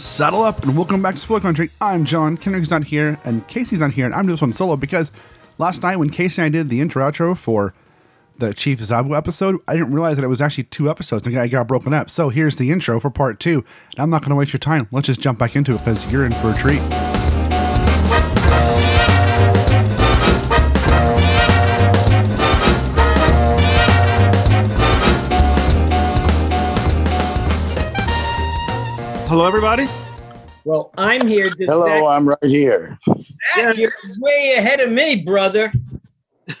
Saddle up and welcome back to Spoiler Country. I'm John. Kenric's not here, and Casey's not here, and I'm doing this one solo because last night when Casey and I did the intro outro for the Chief Zabu episode, I didn't realize that it was actually two episodes and I got broken up. So here's the intro for part two. And I'm not going to waste your time. Let's just jump back into it because you're in for a treat. Hello, everybody. Well, I'm here. To Hello, Zack, I'm right here. Zack, you're way ahead of me, brother.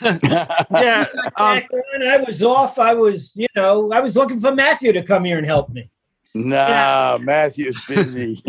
Yeah, um, Back when I was off, I was, you know, I was looking for Matthew to come here and help me. nah, Matthew's busy.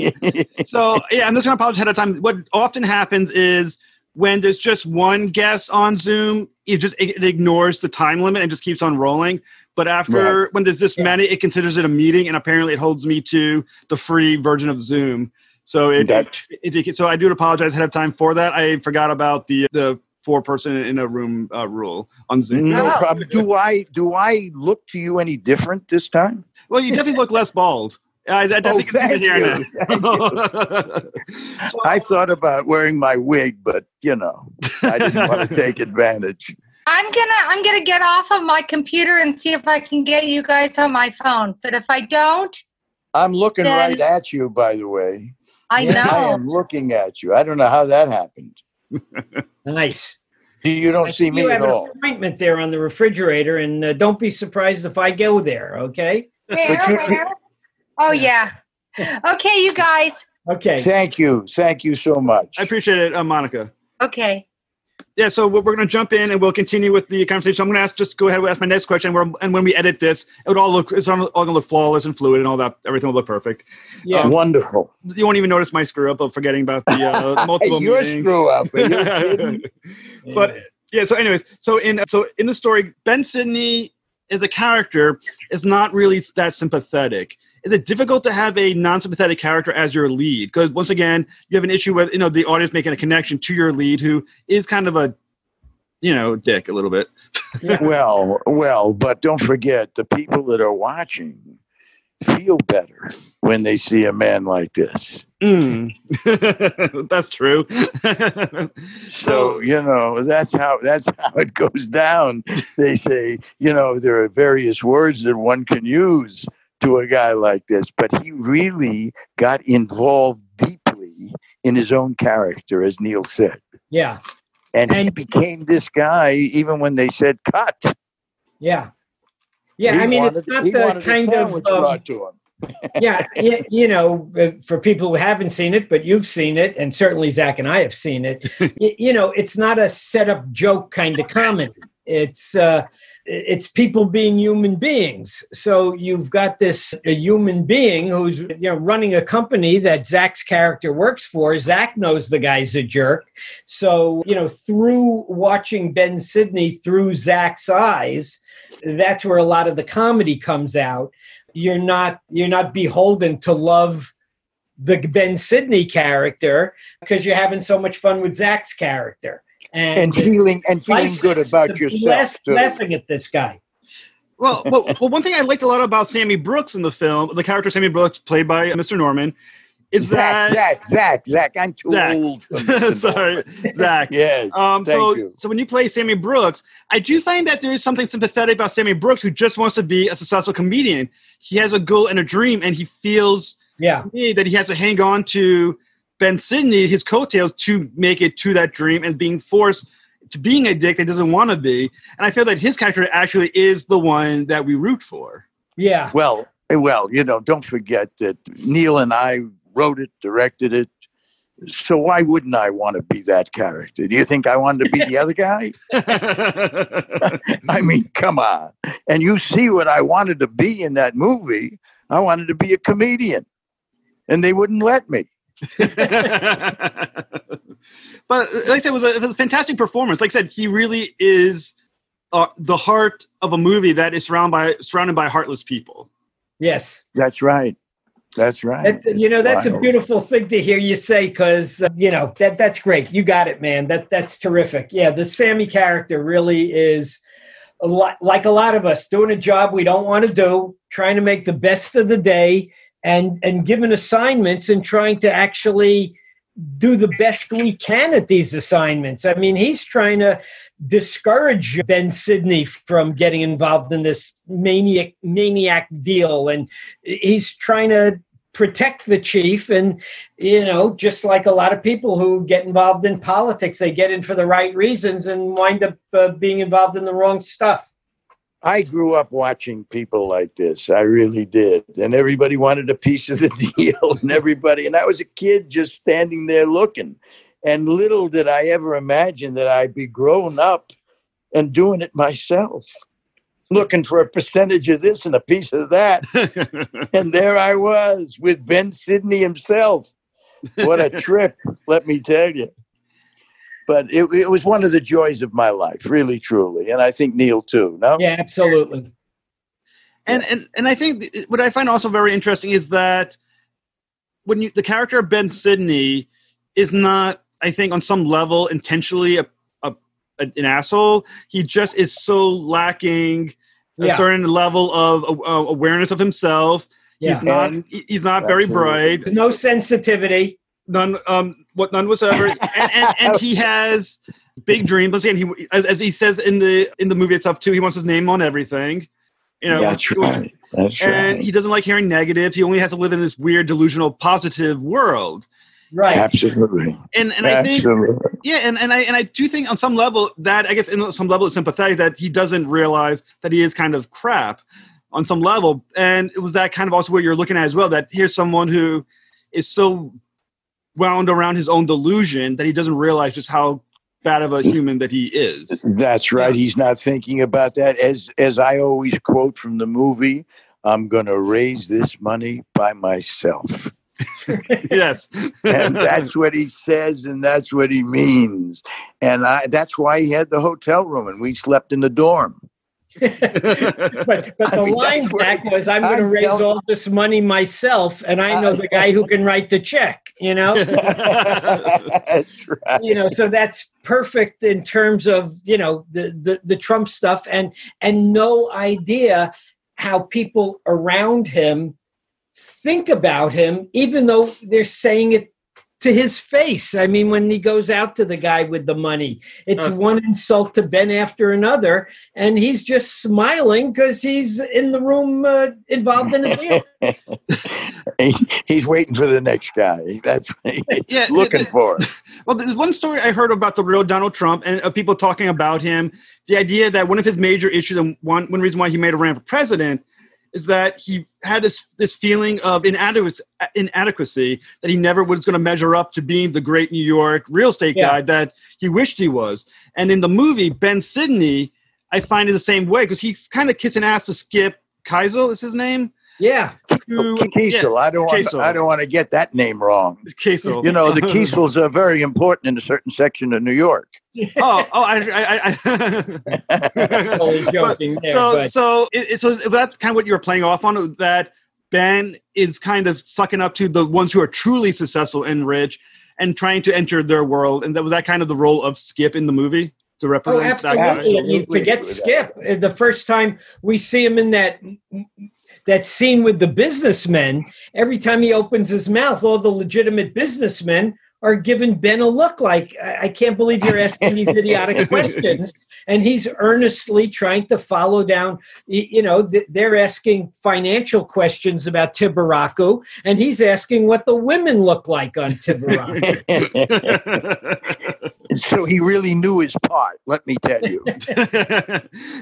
so yeah, I'm just gonna apologize ahead of time. What often happens is when there's just one guest on Zoom, it just it ignores the time limit and just keeps on rolling. But after when there's this Yeah. many, it considers it a meeting, and apparently it holds me to the free version of Zoom. So it, That's- it, it so I do apologize ahead of time for that. I forgot about the the four person in a room uh, rule on Zoom. no problem. Do I do I look to you any different this time? Well, you definitely look less bald. I, I definitely Oh, can see the thank hair now. So- I thought about wearing my wig, but you know, I didn't want to take advantage. I'm gonna I'm gonna get off of my computer and see if I can get you guys on my phone. But if I don't, I'm looking Then- right at you, by the way. I Yeah. I am looking at you. I don't know how that happened. Nice. You don't I see see me you at have an all. appointment there on the refrigerator, and uh, don't be surprised if I go there. Okay. Where, But you- where? Oh yeah. Okay, you guys. Okay. Thank you. Thank you so much. I appreciate it, uh, Monica. Okay. Yeah, so we're, we're going to jump in and we'll continue with the conversation. So I'm going to ask, just go ahead and ask my next question. Where, and when we edit this, it would all look, it's all going to look flawless and fluid and all that. Everything will look perfect. Yeah. Wonderful. You won't even notice my screw up of forgetting about the uh, multiple Your meetings. screw up. You but yeah so anyways so in so in the story ben sidney as a character is not really that sympathetic is it difficult to have a non-sympathetic character as your lead because once again you have an issue with you know the audience making a connection to your lead who is kind of a you know dick a little bit well, well, but don't forget the people that are watching feel better when they see a man like this. Mm. that's true So you know that's how that's how it goes down. They say you know there are various words that one can use to a guy like this, but he really got involved deeply in his own character, as Neil said, Yeah. and, he became this guy even when they said cut. Yeah. Yeah. He I mean, wanted- it's not the kind of. um, brought to him. yeah, you know, uh, for people who haven't seen it, but you've seen it, and certainly Zack and I have seen it. you know, it's not a set-up joke kind of comedy. It's uh, it's people being human beings. So you've got this a human being who's you know running a company that Zack's character works for. Zack knows the guy's a jerk. So you know, through watching Ben Sidney through Zack's eyes, that's where a lot of the comedy comes out you're not you're not beholden to love the Ben Sidney character because you're having so much fun with Zack's character and feeling and feeling good about yourself too. laughing at this guy. well, well, well, one thing I liked a lot about Sammy Brooks in the film, the character Sammy Brooks, played by Mr. Norman, is Zack, that Zack, Zack, Zack. I'm too Zack. old. Sorry, Zack. Yes. Um, thank so, you. so when you play Sammy Brooks, I do find that there is something sympathetic about Sammy Brooks, who just wants to be a successful comedian. He has a goal and a dream, and he feels Yeah. me that he has to hang on to Ben Sidney, his coattails, to make it to that dream, and being forced to being a dick that doesn't want to be. And I feel that his character actually is the one that we root for. Yeah. Well, eh, well, you know, don't forget that Neil and I wrote it, directed it. So why wouldn't I want to be that character? Do you think I wanted to be the other guy? I mean, come on. And you see what I wanted to be in that movie. I wanted to be a comedian, and they wouldn't let me. but like I said, it was, a, it was a fantastic performance. Like I said, he really is uh, the heart of a movie that is surrounded by surrounded by heartless people. Yes. That's right. That's right. That- you know, that's a beautiful thing to hear you say because uh, you know that that's great. You got it, man. That that's terrific. Yeah, the Sammy character really is a lot like a lot of us doing a job we don't want to do, trying to make the best of the day, and and given assignments and trying to actually do the best we can at these assignments. I mean, he's trying to discourage Ben Sidney from getting involved in this maniac maniac deal, and he's trying to protect the chief. And you know, just like a lot of people who get involved in politics, they get in for the right reasons and wind up uh, being involved in the wrong stuff. I grew up watching people like this. I really did. And everybody wanted a piece of the deal and everybody. And I was a kid just standing there looking. And little did I ever imagine that I'd be grown up and doing it myself, looking for a percentage of this and a piece of that. and there I was with Ben Sidney himself. What a trip, let me tell you. But it, it was one of the joys of my life, really, truly. And I think Neil too. No? Yeah, absolutely. and and and I think what I find also very interesting is that when you the character of Ben Sidney is not, I think, on some level intentionally a, a, a- an asshole. He just is so lacking a Yeah. certain level of uh, awareness of himself. Yeah. He's not. And- He's not very bright. There's no sensitivity. None. Um. What none whatsoever. and, and and he has big dreams. But again, he as, as he says in the in the movie itself too. He wants his name on everything. You know. That's which- which- right. That's and right. he doesn't like hearing negatives. He only has to live in this weird delusional positive world. Right. Absolutely. And and I think yeah, and, and I and I do think on some level that I guess in some level it's sympathetic that he doesn't realize that he is kind of crap on some level. And it was that kind of also what you're looking at as well, that here's someone who is so wound around his own delusion that he doesn't realize just how bad of a human that he is. That's right. He's not thinking about that. As as I always quote from the movie, I'm gonna raise this money by myself. yes. and that's what he says and that's what he means and I, that's why he had the hotel room and we slept in the dorm but but I the mean, line back was, "I'm going to raise all this money myself, and I know the guy who can write the check." You know. that's right you know so that's perfect in terms of you know the, the the trump stuff and and no idea how people around him think about him even though they're saying it to his face i mean when he goes out to the guy with the money it's Yes. one insult to ben after another and he's just smiling because he's in the room uh, involved in a deal He- he's waiting for the next guy that's what he's Yeah, looking it- for Well, there's one story I heard about the real Donald Trump and uh, people talking about him. The idea that one of his major issues and one, one reason why he made a run for president is that he had this this feeling of inadequacy, inadequacy that he never was going to measure up to being the great New York real estate Yeah. guy that he wished he was. And in the movie, Ben Sidney, I find it the same way because he's kind of kissing ass to Skip Keisel is his name. yeah Who, oh, Kiesel, I don't want I don't want to get that name wrong. yeah, Keisel. You know, the Kiesels are very important in a certain section of New York. oh, oh, I, I, I, Totally joking there, so, but- so, it, it- so that's kind of what you were playing off on. That Ben is kind of sucking up to the ones who are truly successful and rich, and trying to enter their world. And that was that kind of the role of Skip in the movie to Oh, represent that guy. absolutely. I mean, Absolutely. forget Skip. Uh, The first time we see him in that m- m- that scene with the businessmen, every time he opens his mouth, all the legitimate businessmen are giving Ben a look like, I I can't believe you're asking these idiotic questions. And he's earnestly trying to follow down, you know, they're asking financial questions about Tibaraku, and he's asking what the women look like on Tibaraku. so he really knew his part. Let me tell you.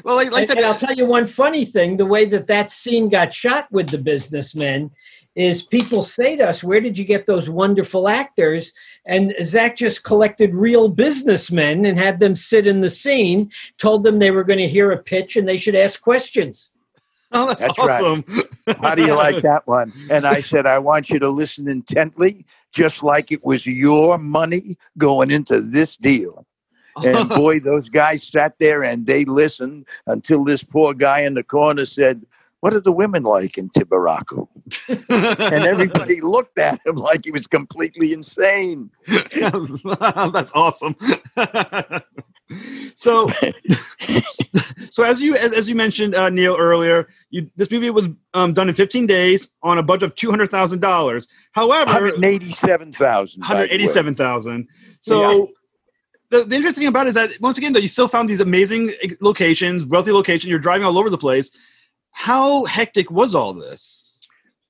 well, like, like I said, and I'll tell you one funny thing: the way that that scene got shot with the businessmen is people say to us, "Where did you get those wonderful actors?" And Zack just collected real businessmen and had them sit in the scene, told them they were going to hear a pitch and they should ask questions. oh, that's, That's right. awesome. How do you like that one? And I said, I want you to listen intently, just like it was your money going into this deal. And boy, those guys sat there and they listened until this poor guy in the corner said, What are the women like in Tibaraku? And everybody looked at him like he was completely insane. That's awesome. so, so as you as, as you mentioned, uh, Neil earlier, you, this movie was um, done in 15 days on a budget of two hundred thousand dollars. However, 187,000. by the way. 187,000. So the, the interesting thing about it is that once again, though, you still found these amazing locations, wealthy locations. You're driving all over the place. How hectic was all this?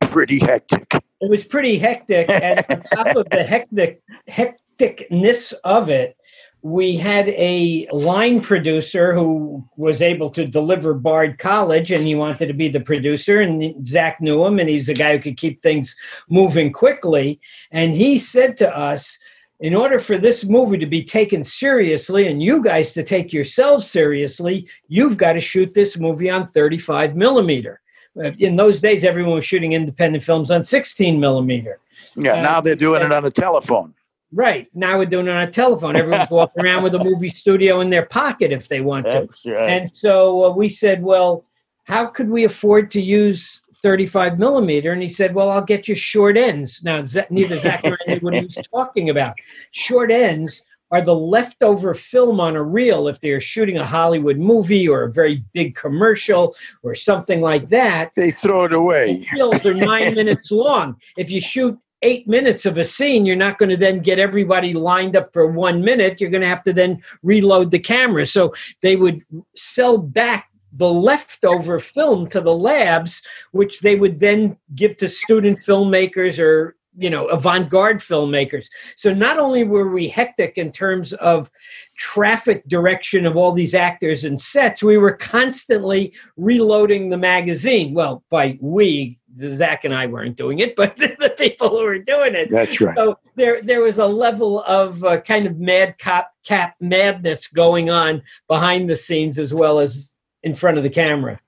Pretty hectic. It was pretty hectic, and on top of the hectic hecticness of it, we had a line producer who was able to deliver Bard College, and he wanted to be the producer. And Zack knew him, and he's a guy who could keep things moving quickly. And he said to us, in order for this movie to be taken seriously and you guys to take yourselves seriously, you've got to shoot this movie on 35 millimeter. Uh, In those days, everyone was shooting independent films on 16 millimeter. Yeah, Uh, now they're doing it on a telephone. Right. Now we're doing it on a telephone. Everyone's walking around with a movie studio in their pocket if they want to. That's right. And so uh, we said, well, how could we afford to use 35 millimeter? And he said, well, I'll get you short ends. Now, neither Zack knew what he was talking about. Short ends are the leftover film on a reel if they're shooting a Hollywood movie or a very big commercial or something like that. they throw it away. reels are nine minutes long. If you shoot eight minutes of a scene, you're not going to then get everybody lined up for one minute. You're going to have to then reload the camera. So they would sell back the leftover film to the labs, which they would then give to student filmmakers or you know avant-garde filmmakers. So not only were we hectic in terms of traffic direction of all these actors and sets we were constantly reloading the magazine. Well by we the zack and i weren't doing it but the people who were doing it. That's right. so there there was a level of uh, kind of mad cop cap madness going on behind the scenes as well as in front of the camera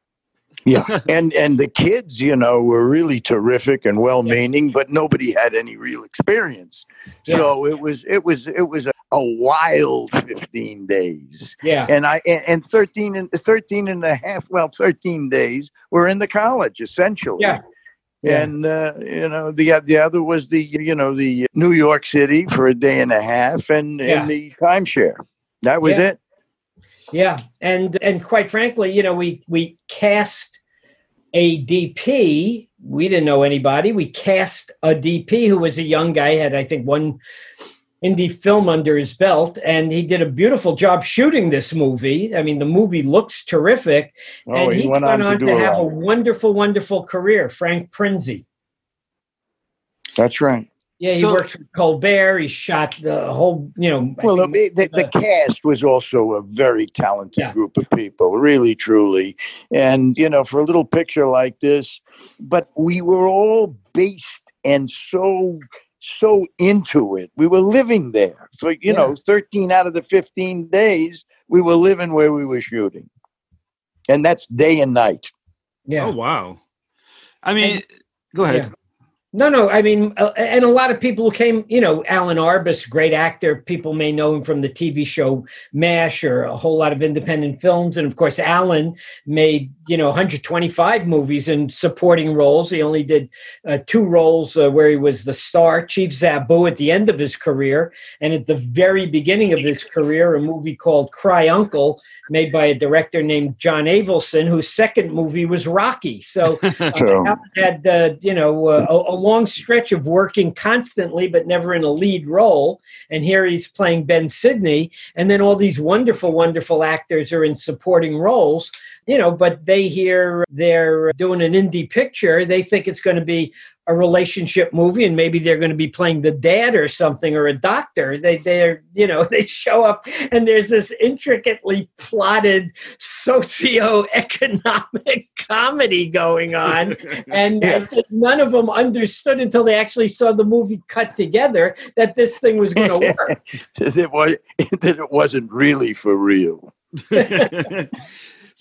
Yeah, and and the kids, you know, were really terrific and well-meaning, but nobody had any real experience. So it was it was it was a, a wild 15 days. yeah And I and, and 13 and 13 and a half, well, 13 days were in the college essentially. Yeah. Yeah. And uh, you know the the other was the you know the New York City for a day and a half and, Yeah. and the timeshare. That was Yeah. it. Yeah, and and quite frankly, you know, we we cast a DP. We didn't know anybody. We cast a DP who was a young guy, had I think one indie film under his belt, and he did a beautiful job shooting this movie. I mean, the movie looks terrific, Oh, and he he went went on on to to, have a wonderful, wonderful career. Frank Prinzi. That's right. Yeah, he So- worked with Colbert. He shot the whole, you know. Well, think the, the, the cast was also a very talented Yeah. group of people, really, truly. And, you know, for a little picture like this, but we were all based and so, so into it. We were living there for, you know, 13 out of the 15 days, we were living where we were shooting. And that's day and night. yeah. Oh wow! I mean, go ahead. Yeah. No, no. I mean, uh, and a lot of people who came, you know, Alan Arbus, great actor. People may know him from the TV show MASH or a whole lot of independent films. And of course, Alan made, you know 125 movies in supporting roles. He only did uh, two roles uh, where he was the star, Chief Zabu, at the end of his career, and at the very beginning of his career, a movie called Cry Uncle, made by a director named John Avildsen, whose second movie was Rocky. So uh, had uh, you know uh, a, a long stretch of working constantly, but never in a lead role. And here he's playing Ben Sidney, and then all these wonderful, wonderful actors are in supporting roles you know, but they hear they're doing an indie picture, they think it's going to be a relationship movie and maybe they're going to be playing the dad or something or a doctor. They they're you know they show up and there's this intricately plotted socio-economic comedy going on. And yes. none of them understood until they actually saw the movie cut together that this thing was going to work. That it was that it wasn't really for real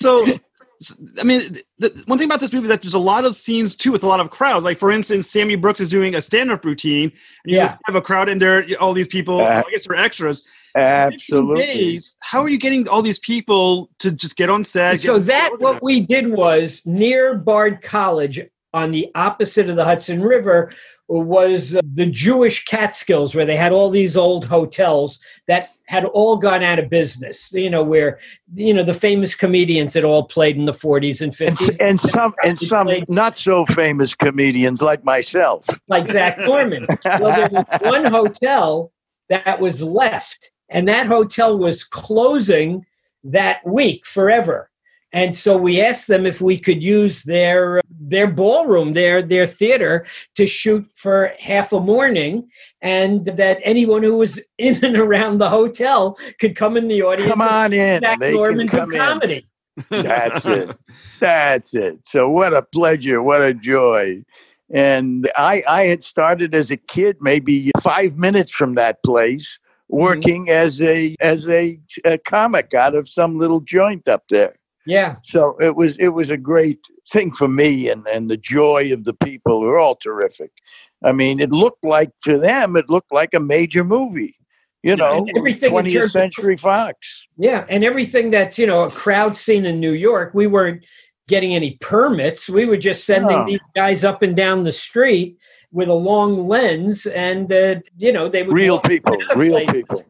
so, I mean, the, one thing about this movie is that there's a lot of scenes too with a lot of crowds. Like, for instance, Sammy Brooks is doing a stand-up routine, and you yeah. have a crowd in there. All these people, uh, I guess, they're extras. Absolutely. Days, how are you getting all these people to just get on set? So that what we did was near Bard College on the opposite of the Hudson River was uh, the Jewish Catskills, where they had all these old hotels that had all gone out of business. You know, where you know the famous comedians had all played in the 40s and 50s, and, and some and some played. not so famous comedians like myself, like Zack Norman. well, there was one hotel that was left, and that hotel was closing that week forever. And so we asked them if we could use their their ballroom, their their theater, to shoot for half a morning, and that anyone who was in and around the hotel could come in the audience. Come on in, Jack they Norman come comedy. In. That's it. That's it. So what a pleasure, what a joy. And I I had started as a kid, maybe five minutes from that place, mm-hmm. working mm-hmm. as a as a, a comic out of some little joint up there. Yeah. So it was it was a great thing for me and, and the joy of the people were all terrific. I mean, it looked like to them it looked like a major movie. You know, everything 20th Century of, Fox. Yeah, and everything that's, you know, a crowd scene in New York, we weren't getting any permits. We were just sending no. these guys up and down the street with a long lens and uh, you know, they would real people, real people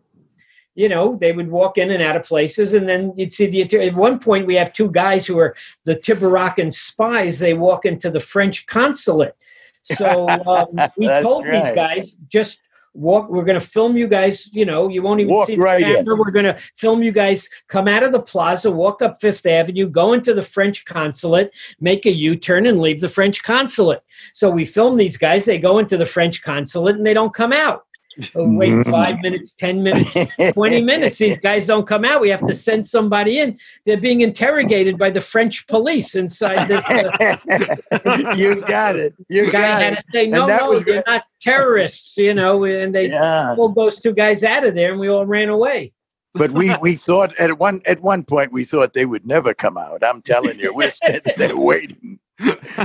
you know, they would walk in and out of places, and then you'd see the. At one point, we have two guys who are the Tiberacan spies. They walk into the French consulate. So um, we told right. these guys just walk. We're going to film you guys. You know, you won't even walk see the right camera. In. We're going to film you guys come out of the plaza, walk up Fifth Avenue, go into the French consulate, make a U-turn, and leave the French consulate. So we film these guys. They go into the French consulate and they don't come out. Wait mm-hmm. five minutes, 10 minutes, 20 minutes. These guys don't come out. We have to send somebody in. They're being interrogated by the French police inside this. Uh, you got it. You guy got had it. to say, no, no, they're good. not terrorists, you know, and they yeah. pulled those two guys out of there and we all ran away. but we, we thought at one at one point we thought they would never come out. I'm telling you, we're standing there waiting.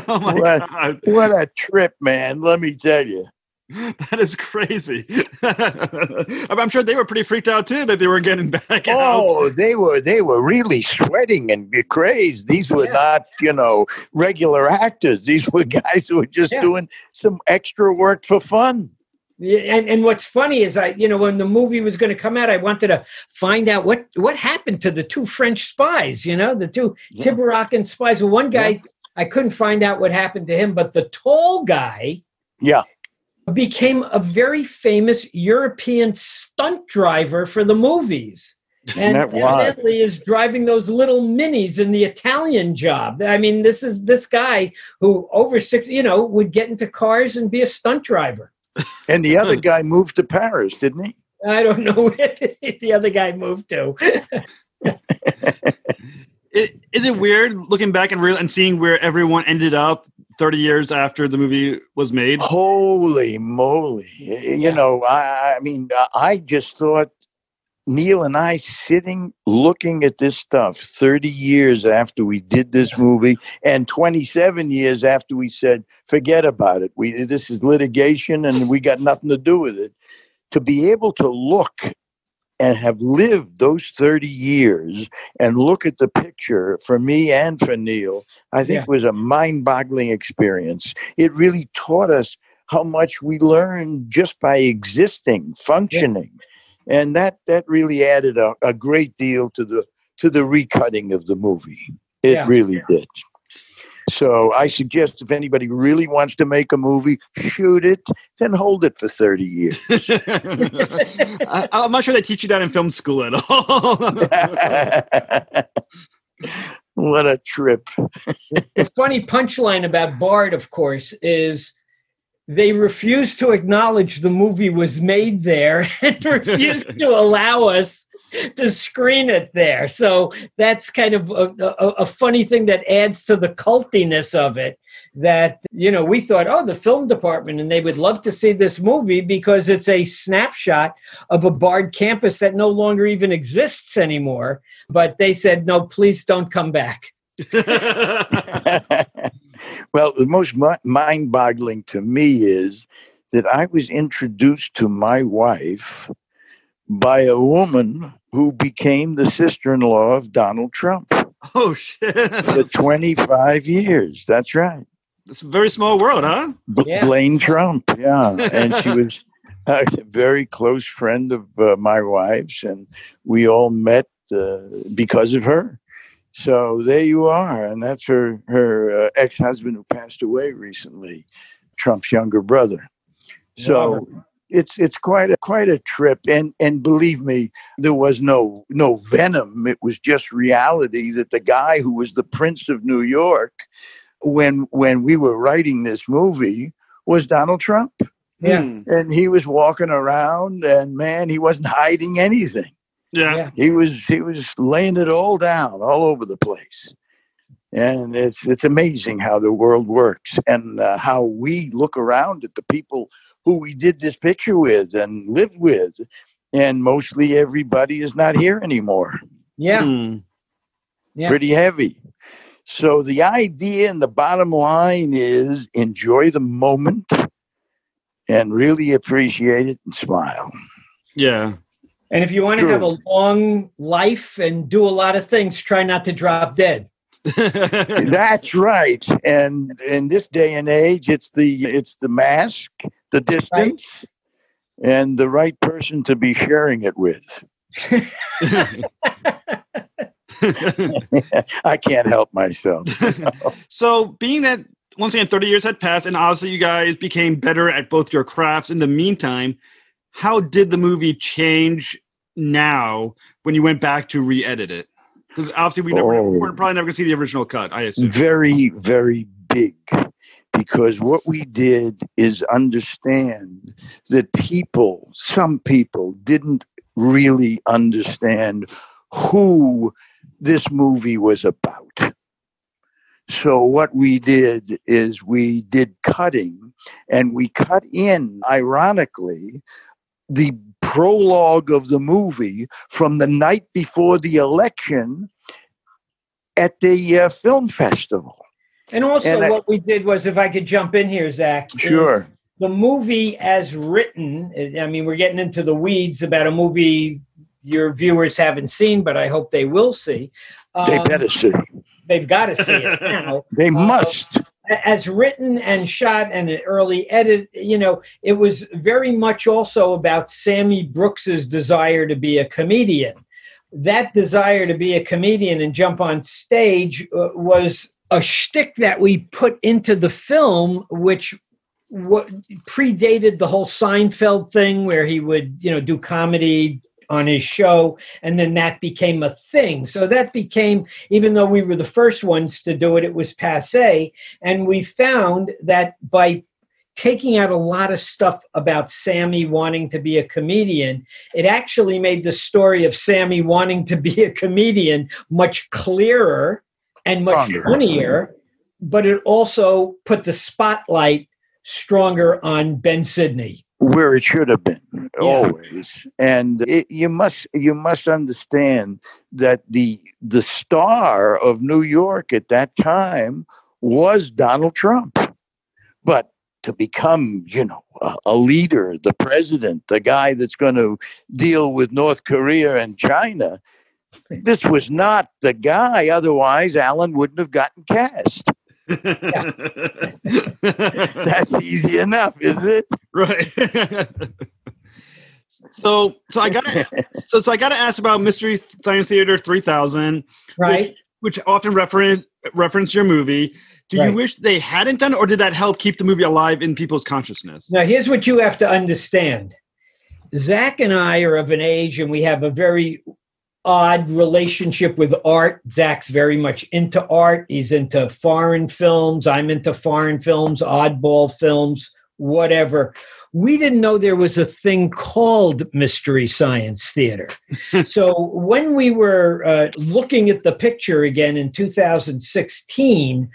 oh my what, god! What a trip, man! Let me tell you. That is crazy. I'm sure they were pretty freaked out too that they were getting back oh, out. they were they were really sweating and crazed. These were yeah. not, you know, regular actors. These were guys who were just yeah. doing some extra work for fun. Yeah, and, and what's funny is I, you know, when the movie was going to come out, I wanted to find out what what happened to the two French spies. You know, the two yeah. Tiberacan spies. Well, one guy I couldn't find out what happened to him, but the tall guy, yeah, became a very famous European stunt driver for the movies. and evidently is driving those little minis in the Italian job. I mean, this is this guy who over six, you know, would get into cars and be a stunt driver. And the other guy moved to Paris, didn't he? I don't know where the other guy moved to. it, is it weird looking back and real and seeing where everyone ended up 30 years after the movie was made? Holy moly. You yeah. know, I, I mean, uh, I just thought Neil and I sitting looking at this stuff 30 years after we did this movie and 27 years after we said, forget about it. We, this is litigation and we got nothing to do with it. To be able to look and have lived those 30 years and look at the picture for me and for Neil, I think Yeah. was a mind boggling experience. It really taught us how much we learn just by existing, functioning. And that, that really added a, a great deal to the to the recutting of the movie. It Yeah. really did. So I suggest if anybody really wants to make a movie, shoot it, then hold it for 30 years. I, I'm not sure they teach you that in film school at all. what a trip. the funny punchline about Bard, of course, is they refused to acknowledge the movie was made there and refused to allow us to screen it there. So that's kind of a, a, a funny thing that adds to the cultiness of it. That, you know, we thought, oh, the film department, and they would love to see this movie because it's a snapshot of a Bard campus that no longer even exists anymore. But they said, no, please don't come back. well, the most mind boggling to me is that I was introduced to my wife by a woman who became the sister in law of Donald Trump oh shit! for 25 years. That's right. It's a very small world, huh? B- Yeah. Blaine Trump, yeah. And she was a very close friend of uh, my wife's, and we all met uh, because of her. So there you are, and that's her her uh, ex husband who passed away recently, Trump's younger brother. So it's it's quite a quite a trip, and and believe me, there was no no venom. It was just reality that the guy who was the Prince of New York, when when we were writing this movie, was Donald Trump Yeah. Hmm. and he was walking around and man he wasn't hiding anything Yeah. Yeah. he was he was laying it all down all over the place and it's it's amazing how the world works and uh, how we look around at the people who we did this picture with and lived with and mostly everybody is not here anymore Yeah. Hmm. Yeah. pretty heavy so the idea and the bottom line is enjoy the moment and really appreciate it and smile Yeah. And if you want to have a long life and do a lot of things, try not to drop dead. That's right. And in this day and age, it's the it's the mask, the distance, and the right person to be sharing it with. I can't help myself. so, being that once again 30 years had passed, and obviously you guys became better at both your crafts in the meantime, how did the movie change now when you went back to re-edit it? Because obviously we never, Oh. we're probably never gonna see the original cut. I assume. Very, very big. Because what we did is understand that people, some people, didn't really understand who this movie was about. So, what we did is we did cutting and we cut in, ironically, the prologue of the movie from the night before the election at the uh, film festival. And also, And I- what we did was, if I could jump in here, Zack. Sure. The movie, as written, I mean, we're getting into the weeds about a movie your viewers haven't seen, but I hope they will see. They Um, better see. They've got to see it now. They must. As written and shot and an early edit you know it was very much also about sammy brooks's desire to be a comedian. That desire to be a comedian and jump on stage uh, was a shtick that we put into the film which what predated the whole Seinfeld thing where he would you know do comedy on his show and then that became a thing so that became even though we were the first ones to do it it was passe and we found that by taking out a lot of stuff about Sammy wanting to be a comedian, it actually made the story of Sammy wanting to be a comedian much clearer and much Stronger. funnier, but it also put the spotlight stronger on Ben Sidney. Where it should have been always and it, you must you must understand that the the star of new york at that time was donald trump but to become, you know, a, a leader, the president, the guy that's going to deal with North Korea and China. This was not the guy. Otherwise, Alan wouldn't have gotten cast. That's easy enough, isn't it? Right. so, so I got to so so I got to ask about Mystery Science Theater 3000, Right. which often reference reference your movie. Do you wish they hadn't done, it, or did that help keep the movie alive in people's consciousness? Now, here's what you have to understand Zack and I are of an age, and we have a very odd relationship with art. Zack's very much into art, he's into foreign films. I'm into foreign films, oddball films, whatever. We didn't know there was a thing called Mystery Science Theater. so when we were uh, looking at the picture again in 2016,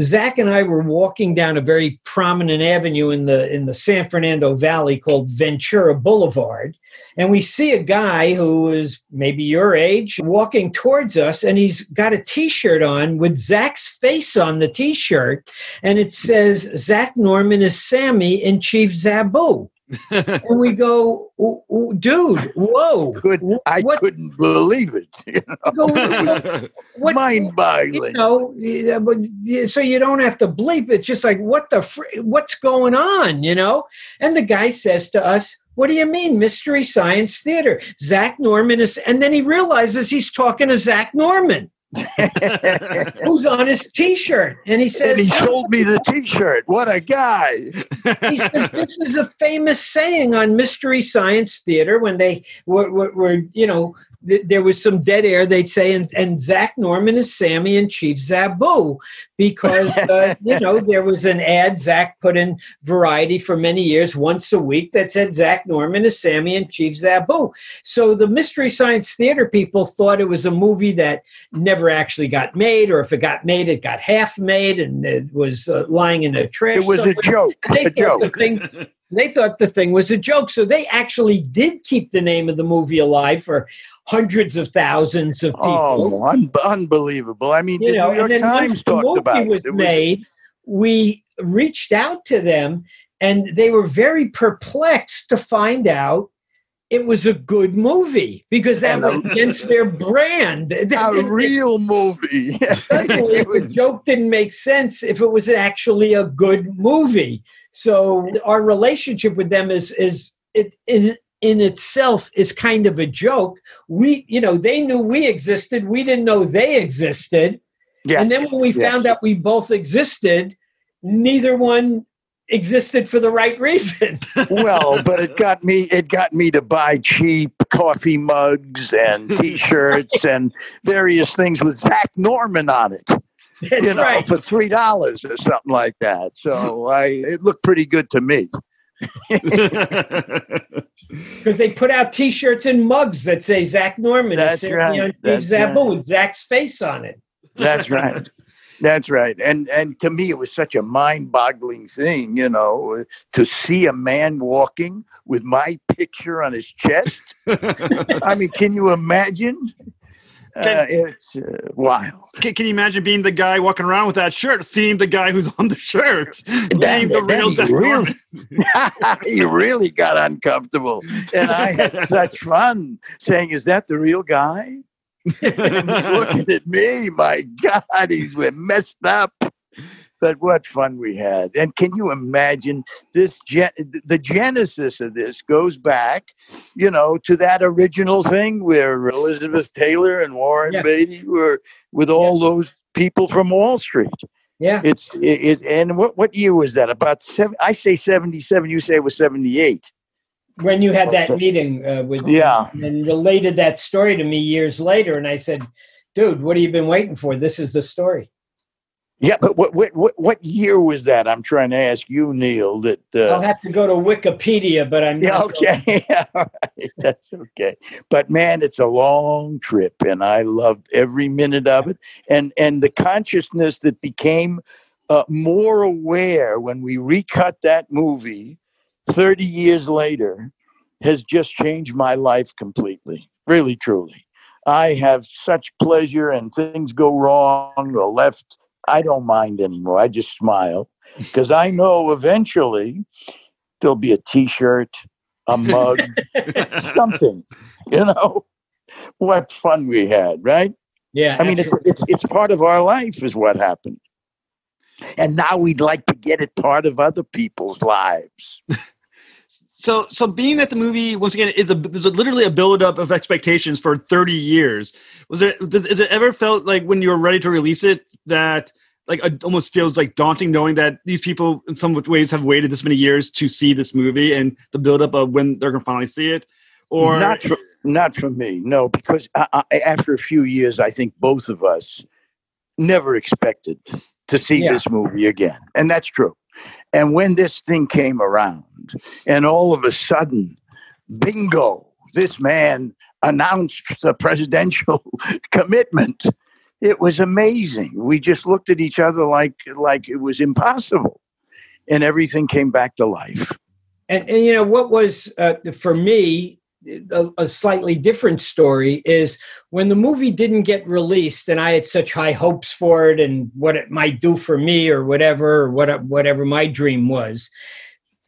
Zack and I were walking down a very prominent avenue in the in the San Fernando Valley called Ventura Boulevard, and we see a guy who is maybe your age walking towards us, and he's got a T-shirt on with Zack's face on the T-shirt, and it says Zack Norman is Sammy in Chief Zabu. and we go, "Ooh, ooh, dude, whoa! Could, I What- couldn't believe it. You know? Go, what- Mind you boggling. know, yeah, but yeah, so you don't have to bleep. It's just like, what the, fr- what's going on, you know? And the guy says to us, "What do you mean, Mystery Science Theater?" Zack Norman is, and then he realizes he's talking to Zack Norman, who's on his T-shirt, and he says, and he sold me the T-shirt. What a guy! he says this is a famous saying on Mystery Science Theater when they were, were, were you know, th- there was some dead air. They'd say, and, and Zack Norman is Sammy and Chief Zabu because uh, you know there was an ad Zack put in Variety for many years, once a week, that said Zack Norman is Sammy and Chief Zabu. So the Mystery Science Theater people thought it was a movie that never actually got made, or if it got made, it got half made and it was uh, lying in a trash. It was a joke. they A thought the joke. thing they thought the thing was a joke so they actually did keep the name of the movie alive for hundreds of thousands of people Oh, un- unbelievable! I mean, you the know New York Times talked movie about was it. Made we reached out to them and they were very perplexed to find out it was a good movie because that was against their brand a real movie. Suddenly, It the joke didn't make sense if it was actually a good movie. So our relationship with them is is it in in itself is kind of a joke. We, you know, they knew we existed. We didn't know they existed. Yes, and then when we yes. found out we both existed, neither one existed for the right reason. well, but it got me. It got me to buy cheap coffee mugs and T-shirts and various things with Zack Norman on it. That's you know, right. for three dollars or something like that. So I, it looked pretty good to me. Because they put out T-shirts and mugs that say Zack Norman. That's is right. on That's right. with Zack's face on it. That's right. That's right. And and to me, it was such a mind-boggling thing, you know, to see a man walking with my picture on his chest. I mean, can you imagine? Uh, it's uh, wild. can, can you imagine being the guy walking around with that shirt, seeing the guy who's on the shirt, being the real Zack really- he really got uncomfortable, and I had such fun saying, "Is that the real guy?" He's looking at me. My God, he's we're messed up. But what fun we had! And can you imagine this? Gen- the genesis of this goes back, you know, to that original thing where Elizabeth Taylor and Warren Yeah. Beatty were with all those people from Wall Street. Yeah. It's it, it and what what year was that? About seven. I say seventy seven. You say it was seventy eight. When you had that meeting uh, with Yeah. and related that story to me years later, and I said, "Dude, what have you been waiting for? This is the story." Yeah, but what what what, what year was that? I'm trying to ask you, Neil. That I'll uh, have to go to Wikipedia, but I'm yeah, okay, right, that's okay. But man, it's a long trip, and I loved every minute of it. And and the consciousness that became uh, more aware when we recut that movie thirty years later has just changed my life completely. Really, truly. I have such pleasure, and things go wrong or left I don't mind anymore. I just smile because I know eventually there'll be a T-shirt, a mug, something. You know, what fun we had, right? Yeah. I mean, it's, it's it's part of our life, is what happened. And now we'd like to get it part of other people's lives. So, so being that the movie once again is a there's a, literally a buildup of expectations for 30 years. Was there does, is it ever felt like when you were ready to release it that like it almost feels like daunting knowing that these people in some ways have waited this many years to see this movie and the buildup of when they're going to finally see it? Or not for, not for me, no, because I, I, after a few years, I think both of us never expected to see Yeah. this movie again, and that's true. And when this thing came around, and all of a sudden, bingo, this man announced the presidential commitment. It was amazing. We just looked at each other like like it was impossible, and everything came back to life. and, and you know what was uh, for me a, a slightly different story is when the movie didn't get released and i had such high hopes for it and what it might do for me or whatever or what, whatever my dream was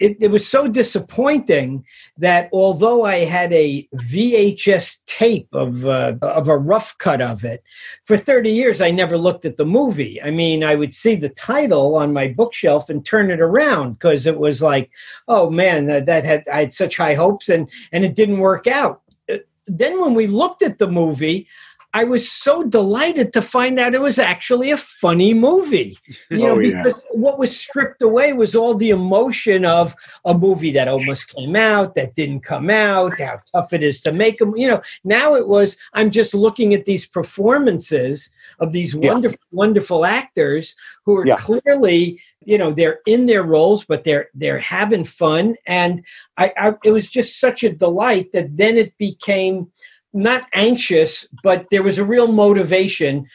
it, it was so disappointing that although I had a VHS tape of uh, of a rough cut of it, for 30 years I never looked at the movie. I mean, I would see the title on my bookshelf and turn it around because it was like, oh man, that, that had I had such high hopes and and it didn't work out. Uh, Then when we looked at the movie, I was so delighted to find out it was actually a funny movie. You know, Oh, yeah. because what was stripped away was all the emotion of a movie that almost came out, that didn't come out, how tough it is to make them. You know, now it was, I'm just looking at these performances of these Yeah. wonderful, wonderful actors who are Yeah. clearly, you know, they're in their roles, but they're they're having fun. And I, I it was just such a delight that then it became not anxious, but there was a real motivation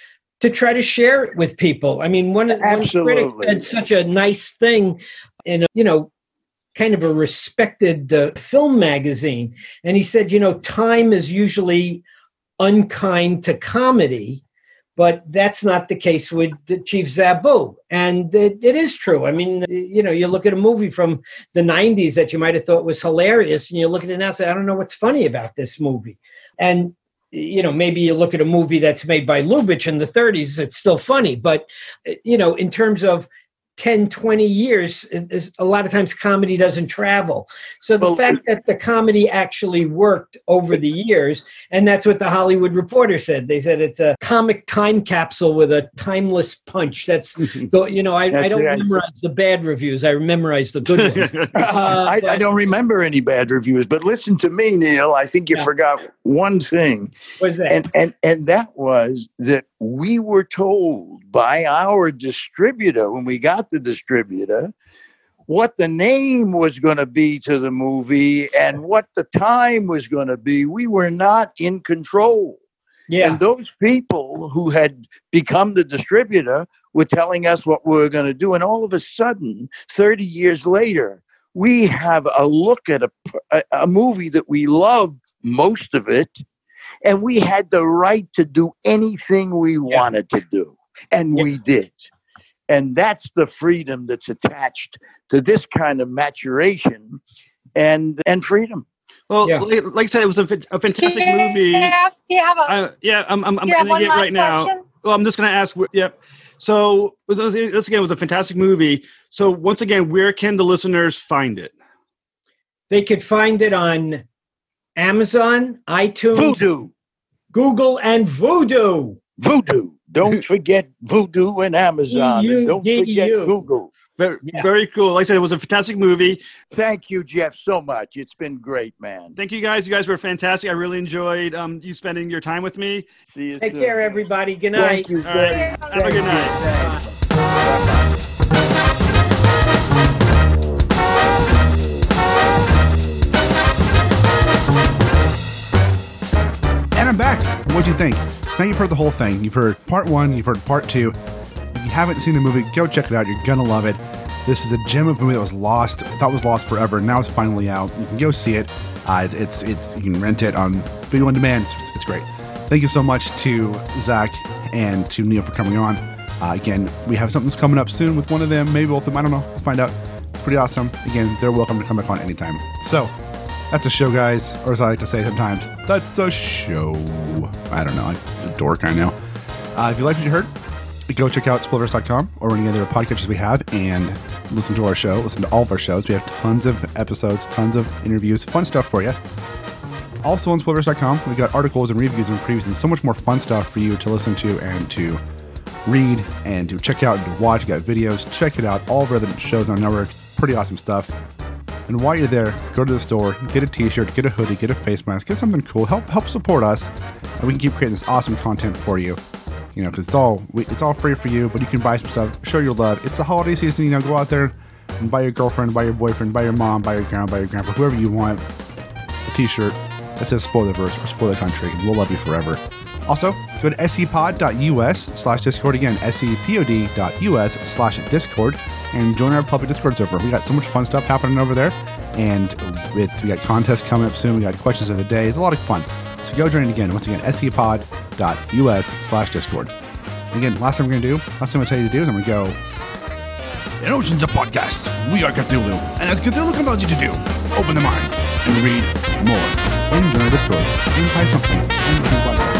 to try to share it with people. I mean, one, one critic Absolutely. said such a nice thing in a, you know, kind of a respected uh, film magazine, and he said, you know, time is usually unkind to comedy. But that's not the case with Chief Zabu. And it, it is true. I mean, you know, you look at a movie from the 90s that you might have thought was hilarious, and you look at it now and say, I don't know what's funny about this movie. And you know, maybe you look at a movie that's made by Lubitsch in the 30s, it's still funny. But, you know, in terms of 10, 20 years, is- a lot of times comedy doesn't travel. So the Well, fact that the comedy actually worked over the years, and that's what the Hollywood Reporter said. They said it's a comic time capsule with a timeless punch. That's, the, you know, I, I don't it. memorize the bad reviews, I memorize the good ones. Uh, I, I don't remember any bad reviews, but listen to me, Neil. I think you Yeah. forgot one thing, What's that? and and and that was that we were told by our distributor when we got the distributor what the name was going to be to the movie and what the time was going to be. We were not in control. yeah. And those people who had become the distributor were telling us what we were going to do. And all of a sudden, 30 years later, we have a look at a, a, a movie that we love, most of it, and we had the right to do anything we Yeah. wanted to do. And Yeah. we did. And that's the freedom that's attached to this kind of maturation and, and freedom. well, Yeah. like, like I said, it was a, a fantastic movie. Jeff, you have a, Uh, yeah, I'm, I'm, I'm you have ending one it last right now. question? Well, I'm just going to ask. Yep. So it was- this again was a fantastic movie. So once again, where can the listeners find it? They could find it on Amazon, iTunes, Vudu. Google, and Vudu. Vudu. Don't forget Vudu and Amazon. And don't forget VU. Google. Very, Yeah. very cool. Like I said, it was a fantastic movie. Thank you, Jeff, so much. It's been great, man. Thank you guys. You guys were fantastic. I really enjoyed um, you spending your time with me. See you Take soon. care, everybody. Good night. Thank you. All right. Thank Have a good you. night. I'm back. What'd you think? So now you've heard the whole thing. You've heard part one, you've heard part two. If you haven't seen the movie, go check it out. You're gonna love it. This is a gem of a movie that was lost, thought was lost forever. Now it's finally out. You can go see it. Uh, it's it's you can rent it on video on demand. It's, it's great. Thank you so much to Zack and to Neil for coming on. Uh, again, we have something's coming up soon with one of them, maybe both of them. I don't know. We'll find out. It's pretty awesome. Again, they're welcome to come back on anytime. So that's a show, guys, or as I like to say sometimes, that's a show. I don't know. I'm a dork, I know. Uh, if you like what you heard, go check out spoilers.com or any other podcasts we have and listen to our show, listen to all of our shows. We have tons of episodes, tons of interviews, fun stuff for you. Also on spoilers.com, we've got articles and reviews and previews and so much more fun stuff for you to listen to and to read and to check out and to watch. We got videos, check it out. All of our other shows on our network, pretty awesome stuff. And while you're there, go to the store, get a t-shirt, get a hoodie, get a face mask, get something cool. Help help support us, and we can keep creating this awesome content for you. You know, because it's all it's all free for you, but you can buy some stuff, show your love. It's the holiday season. You know, go out there and buy your girlfriend, buy your boyfriend, buy your mom, buy your grandma, buy your grandpa, whoever you want, a t-shirt that says "Spoil the Verse" or "Spoiler Country, we'll love you forever. Also, go to scpod.us slash discord again, scpod.us slash discord, and join our public Discord server. We got so much fun stuff happening over there, and we got contests coming up soon. We got questions of the day. It's a lot of fun. So go join it again. Once again, scpod.us slash discord. Again, last thing we're going to do, last thing I'm going to tell you to do is I'm going to go in oceans of podcasts, we are Cthulhu. And as Cthulhu compels you to do, open the mind and read more. And join our Discord and buy something and listen